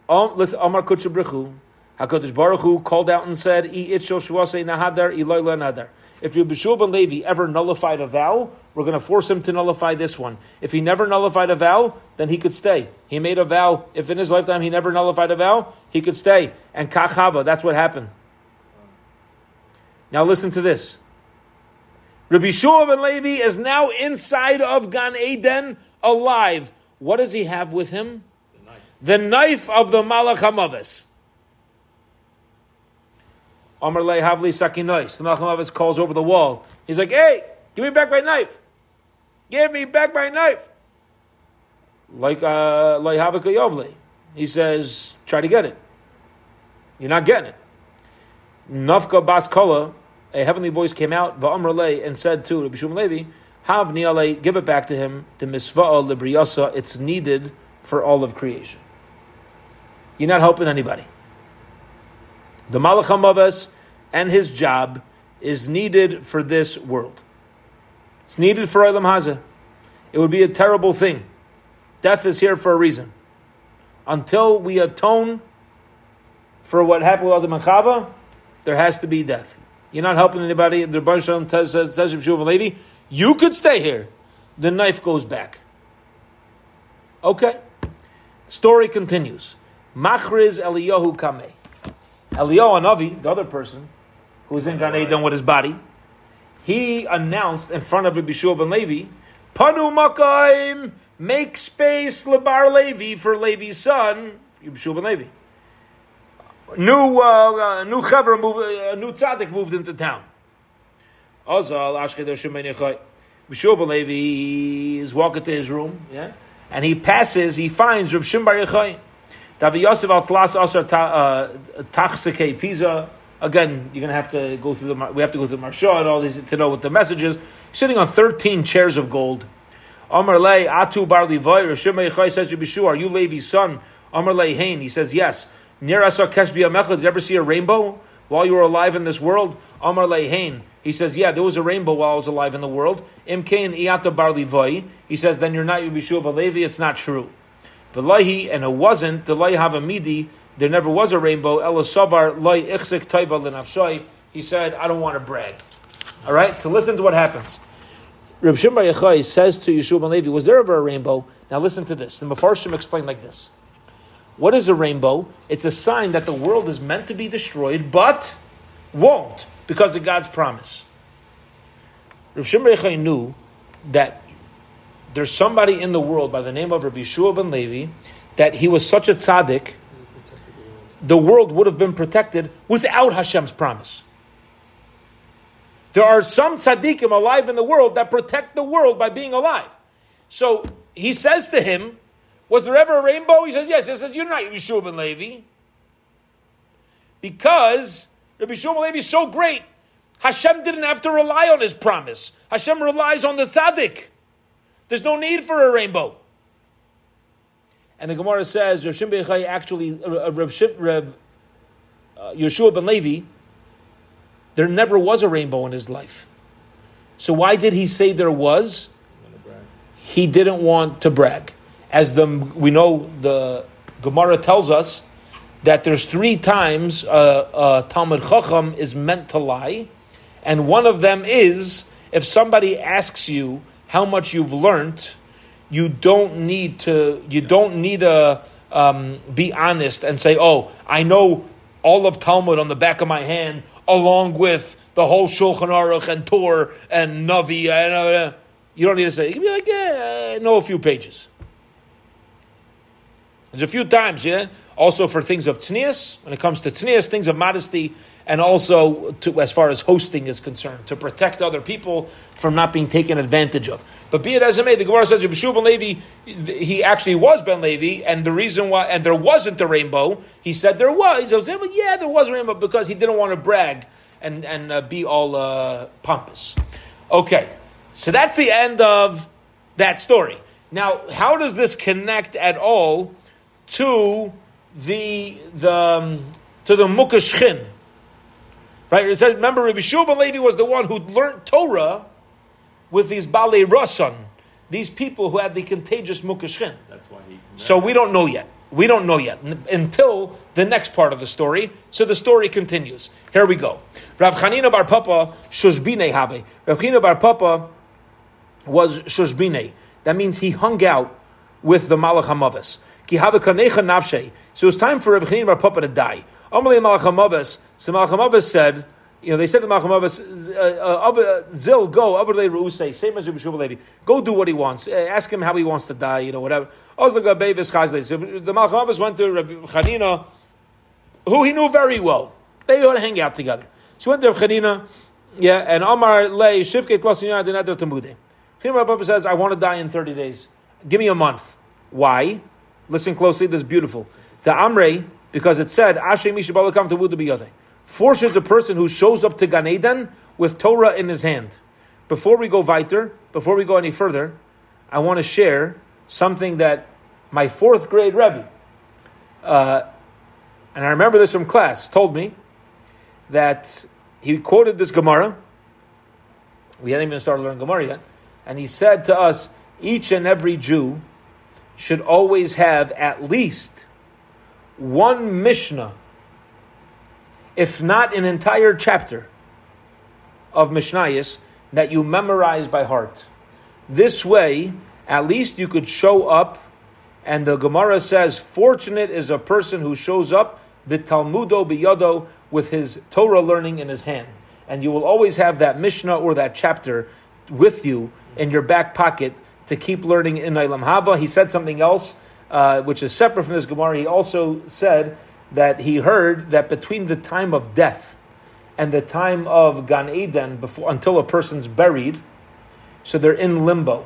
Um, listen, Amar Kutchabrichu, HaKadosh Baruch Hu called out and said, I itchel shuase nahadar, iloy nadar. If Rabbi Shua ben Levi ever nullified a vow, we're going to force him to nullify this one. If he never nullified a vow, then he could stay. He made a vow. If in his lifetime he never nullified a vow, he could stay. And kachava, that's what happened. Now listen to this. Rabbi Shua ben Levi is now inside of Gan Eden, alive. What does he have with him? The knife, the knife of the Malach HaMavis. Amar Le Havli Sakinois. The Malchamavis calls over the wall. He's like, hey, give me back my knife. Give me back my knife. Like uh like Havika He says, try to get it. You're not getting it. Nafka Bas Kala, a heavenly voice came out, Va'amr Le, and said to Rabbi Shum Levi, Hav Niale, give it back to him, the Misva'a Libriyasa, it's needed for all of creation. You're not helping anybody. The Malach HaMavas and his job is needed for this world. It's needed for Olam Hazeh. It would be a terrible thing. Death is here for a reason. Until we atone for what happened with Adam and Chava, there has to be death. You're not helping anybody. The Baruch Shalom says, says lady, you could stay here. The knife goes back. Okay. Story continues. Machriz Eliyahu Kameh. Eliyahu Navi, the other person, who was in Gan Eden with his body, he announced in front of Rabbi Shua ben Levi, Panu Makaim, make space Labar Levi for Levi's son, Rabbi Shua ben Levi. New, uh, uh, new chaver, uh, new tzaddik moved into town. Azal, Ashkedah Shemay Nechai. Rabbi ben Levi is walking to his room, yeah, and he passes, he finds Rav Shimbar Yechai. Davi Yosef al Tlas Asar uh, Tachseke Pisa. Again, you're going to have to go through the. We have to go through the Marsha and all these to know what the message is. Sitting on 13 chairs of gold. Amar Le Atu Bar Levi. Rishim Yechai says to Bishu, "Are you Levi's son?" Amar Le Hain. He says, "Yes." Near Asar Keshbi Amecha. Did you ever see a rainbow while you were alive in this world? Amar Le Hain. He says, "Yeah, there was a rainbow while I was alive in the world." Imkain Iata Bar Levi. He says, "Then you're not Yeshua Levi. It's not true." The lahi, and it wasn't, the lahi have a midi, there never was a rainbow, elasavar lai ichsik taiva lenafshai. He said, I don't want to brag. All right, so listen to what happens. Reb Shimon Yechai says to Yeshua ben Levi, was there ever a rainbow? Now listen to this. The Mefarshim explained like this. What is a rainbow? It's a sign that the world is meant to be destroyed, but won't, because of God's promise. Reb Shimon Yechai knew that there's somebody in the world by the name of Rabbi Shua ben Levi that he was such a tzaddik, the world would have been protected without Hashem's promise. There are some tzaddikim alive in the world that protect the world by being alive. So he says to him, Was there ever a rainbow? He says, Yes. He says, You're not Rabbi Shua ben Levi. Because Rabbi Shua ben Levi is so great, Hashem didn't have to rely on his promise. Hashem relies on the tzaddik. There's no need for a rainbow. And the Gemara says, Rav Shimon actually, uh, uh, Rav, Rav uh, Yeshua ben Levi, there never was a rainbow in his life. So why did he say there was? He didn't want to brag. as the we know the Gemara tells us that there's three times uh, uh, Talmud Chacham is meant to lie, and one of them is if somebody asks you how much you've learned, you don't need to you don't need to um, be honest and say, "Oh, I know all of Talmud on the back of my hand, along with the whole Shulchan Aruch and Torah and Navi." And, uh, you don't need to say. You can be like, "Yeah, I know a few pages." There's a few times, yeah. Also for things of tznius, when it comes to tznius, things of modesty, and also to, as far as hosting is concerned, to protect other people from not being taken advantage of. But be it as it may, the Gemara says Yeshua ben Levi, he actually was Ben Levi, and the reason why, and there wasn't a rainbow, he said there was. He said, well, yeah, there was a rainbow because he didn't want to brag and, and uh, be all uh, pompous. Okay, so that's the end of that story. Now, how does this connect at all to the the um, to the mukashchin? Right? It says, remember, Rabbi Shua Levi was the one who learned Torah with these Bale Rasan, these people who had the contagious mukashchin. That's why he. So we don't know yet. We don't know yet n- until the next part of the story. So the story continues. Here we go. Rav Chanina Bar Papa Shushbine Have. Rav Chanina Bar Papa was Shushbine. That means he hung out with the Malach HaMavis. Ki have kanecha nafshe. So it's time for Rav Chanina Bar Papa to die. Amalei Malach HaMavis. So Malach HaMavis said, you know, they said to Malach HaMavis, uh, uh, Zil, go, Avadei Reusei, same as Rabbi Shua Levi, go do what he wants. Uh, ask him how he wants to die, you know, whatever. Ozlaga Bevis Chazle. So the Malach HaMavis went to Rabbi Chanina, who he knew very well. They ought to hang out together. So he went to Rav Chanina, yeah, and Amar Lei Shivke Tlasinyan Dinadra Tamude. Chanina Papa says, I want to die in 30 days. Give me a month. Why? Listen closely, this is beautiful. The Amrei, because it said, Ashe Tamude Biyode. Forces a person who shows up to Gan Eden with Torah in his hand. Before we go weiter, before we go any further, I want to share something that my fourth grade Rebbe, uh, and I remember this from class, told me that he quoted this Gemara. We hadn't even started learning Gemara yet. And he said to us, each and every Jew should always have at least one Mishnah, if not an entire chapter of Mishnayos, that you memorize by heart. This way, at least you could show up, and the Gemara says, fortunate is a person who shows up, the Talmudo biyado, with his Torah learning in his hand. And you will always have that Mishnah or that chapter with you in your back pocket to keep learning in Ilam Haba. He said something else, uh, which is separate from this Gemara. He also said that he heard that between the time of death and the time of Gan Eden, before until a person's buried, so they're in limbo.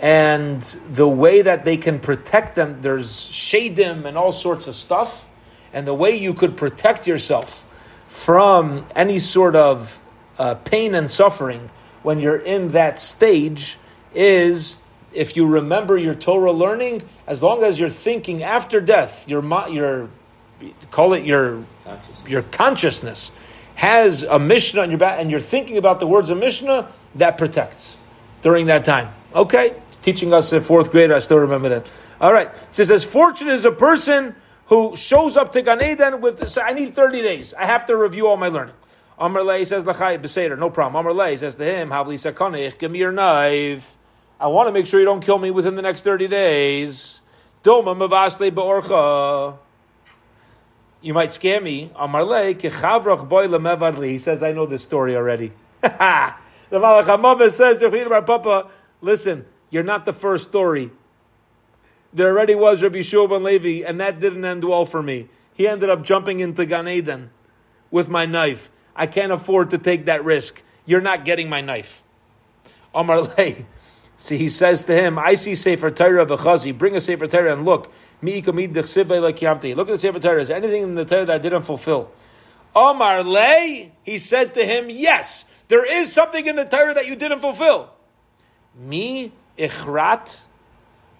And the way that they can protect them, there's shadim and all sorts of stuff. And the way you could protect yourself from any sort of uh, pain and suffering when you're in that stage is if you remember your Torah learning, as long as you're thinking after death, your your call it your Consciousness. your consciousness has a Mishnah on your back, and you're thinking about the words of Mishnah, that protects during that time. Okay, teaching us in fourth grade, I still remember that. All right, it says, as fortunate is a person who shows up to Gan Eden with, so I need 30 days. I have to review all my learning. Amr Lei says, Lachai Beseder, no problem. Amr Lei says to him, Havli Sakonich, give me your knife. I want to make sure you don't kill me within the next 30 days. Doma Mavasle Beorcha. You might scare me. Amar Lei, Kechavrach Boy Lemevadli. He says, I know this story already. <laughs> the Malach says Bar Papa, listen, you're not the first story. There already was Rabbi Shua Levi, and that didn't end well for me. He ended up jumping into Gan Eden with my knife. I can't afford to take that risk. You're not getting my knife. Amar Lei. <laughs> See, he says to him, I see Sefer Torah v'chazi. Bring a Sefer Torah and look. Mi ikamid d'chsivei lekiyamti. Look at the Sefer Torah. Is anything in the Torah that I didn't fulfill? Omar Lei, he said to him, yes, there is something in the Torah that you didn't fulfill. Mi ichrat,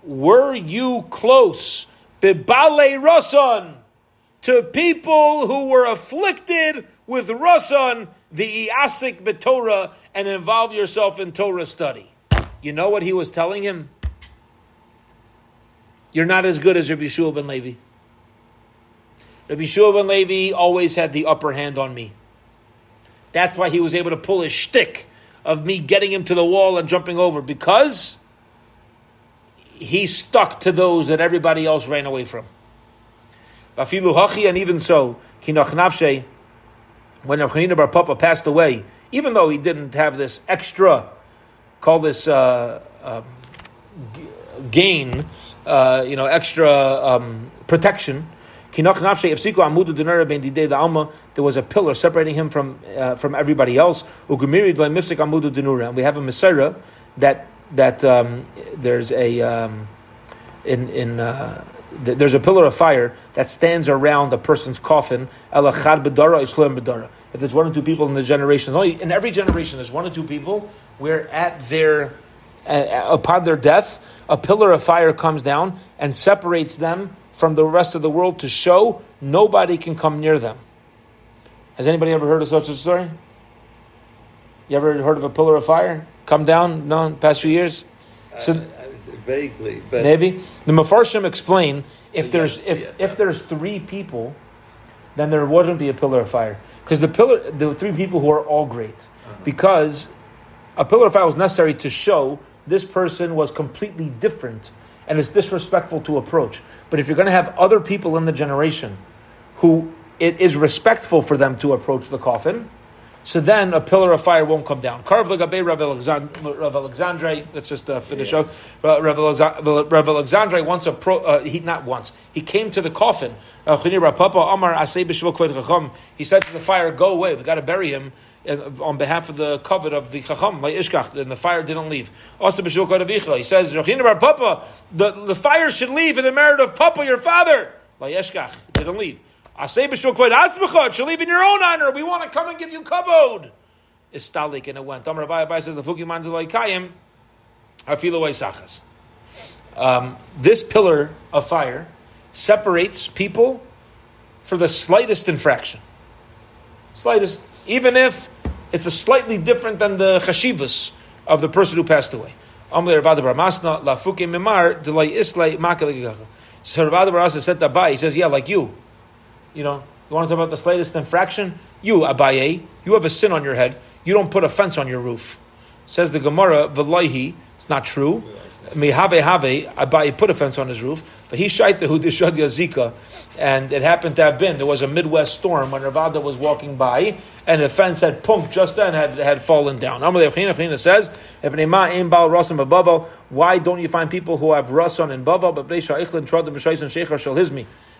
were you close? Bibale Rasan, to people who were afflicted with Rasan, the Iasik B'Torah, and involve yourself in Torah study. You know what he was telling him? you're not as good as Rabbi Yeshua ben Levi. Rabbi Yeshua ben Levi always had the upper hand on me. That's why he was able to pull his shtick of me getting him to the wall and jumping over because he stuck to those that everybody else ran away from. And even so, when Rav Bar Papa passed away, even though he didn't have this extra, call this uh, uh, gain, uh, you know, extra um, protection. There was a pillar separating him from uh, from everybody else. And we have a Messiah that that um, there's a um, in in uh, th- there's a pillar of fire that stands around a person's coffin. If there's one or two people in the generation, in every generation there's one or two people where at their uh, upon their death, a pillar of fire comes down and separates them from the rest of the world to show nobody can come near them. Has anybody ever heard of such a story? You ever heard of a pillar of fire come down? No, past few years. So uh, vaguely, but maybe the Mefarshim explain if there's if, yeah. if there's three people, then there wouldn't be a pillar of fire because the pillar the three people who are all great uh-huh. because a pillar of fire was necessary to show this person was completely different and it's disrespectful to approach. But if you're going to have other people in the generation who it is respectful for them to approach the coffin, so then a pillar of fire won't come down. Karv legabe Rav Alexandre. Let's just uh, finish yeah. up. Rav Alexandre once a uh, he not once he came to the coffin. He said to the fire, "Go away. We got to bury him." On behalf of the covet of the Chacham, and the fire didn't leave. Also, he says, Papa, the, the fire should leave in the merit of Papa, your father. Like Ishkach, didn't leave. I say, It should leave in your own honor. We want to come and give you kavod. Istalik, and it went. Amar Abai says, the Fukiman Kayim, Sachas. Um, this pillar of fire separates people for the slightest infraction. Slightest, even if it's a slightly different than the chashivas of the person who passed away. So Ravada Barasa said to Abai, he says, yeah, like you. You know, you want to talk about the slightest infraction? You, Abaye, you have a sin on your head. You don't put a fence on your roof. Says the Gemara, V'laihi, it's not true. Mihave have put a fence on his roof, but he shaita who dishad yazika, and it happened to have been there was a Midwest storm when Ravada was walking by, and the fence had punked just then had had fallen down. Amalei says, Why don't you find people who have rasan and baval, but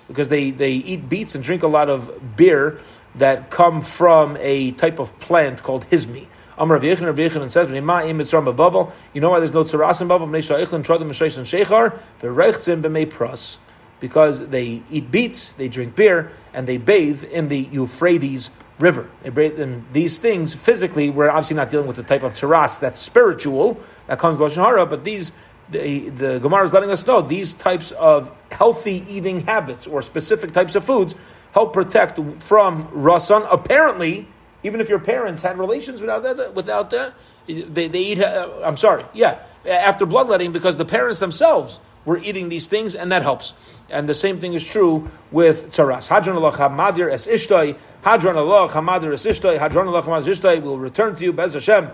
because they, they eat beets and drink a lot of beer that come from a type of plant called hizmi. Amar Rav Yechon, Rav Yechon says, "V'nima im mitzram b'bavel." You know why there's no tzaras in bavel? B'nei sha'ichlin trodim m'sheish and shechar v'reichtzim b'mei pras. Because they eat beets, they drink beer, and they bathe in the Euphrates river. In these things physically. We're obviously not dealing with the type of tzaras that's spiritual that comes lashon hara, but these the, the Gemara is letting us know these types of healthy eating habits or specific types of foods help protect from rasan. Apparently, even if your parents had relations without that, without that, they, they eat. Uh, I'm sorry, yeah, after bloodletting because the parents themselves were eating these things, and that helps. And the same thing is true with tzaras. Hadron Allah hamadir es ishtay. Hadron Allah hamadir es ishtay. Hadron Allah hamadir es ishtay. We'll return to you, Bez Hashem.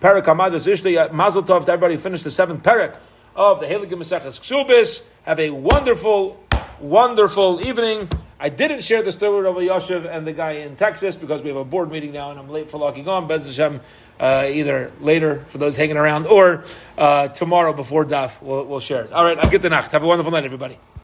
Perak hamadir es ishtay. Mazel tov to everybody. Finish the seventh perak of the Heilige Maseches Ksubas. Have a wonderful, wonderful evening. I didn't share the story with Rabbi Yoshev and the guy in Texas because we have a board meeting now and I'm late for locking on. Bez Hashem, uh, either later for those hanging around or uh, tomorrow before DAF, we'll, we'll share it. All right, I'll get the Nacht. Have a wonderful night, everybody.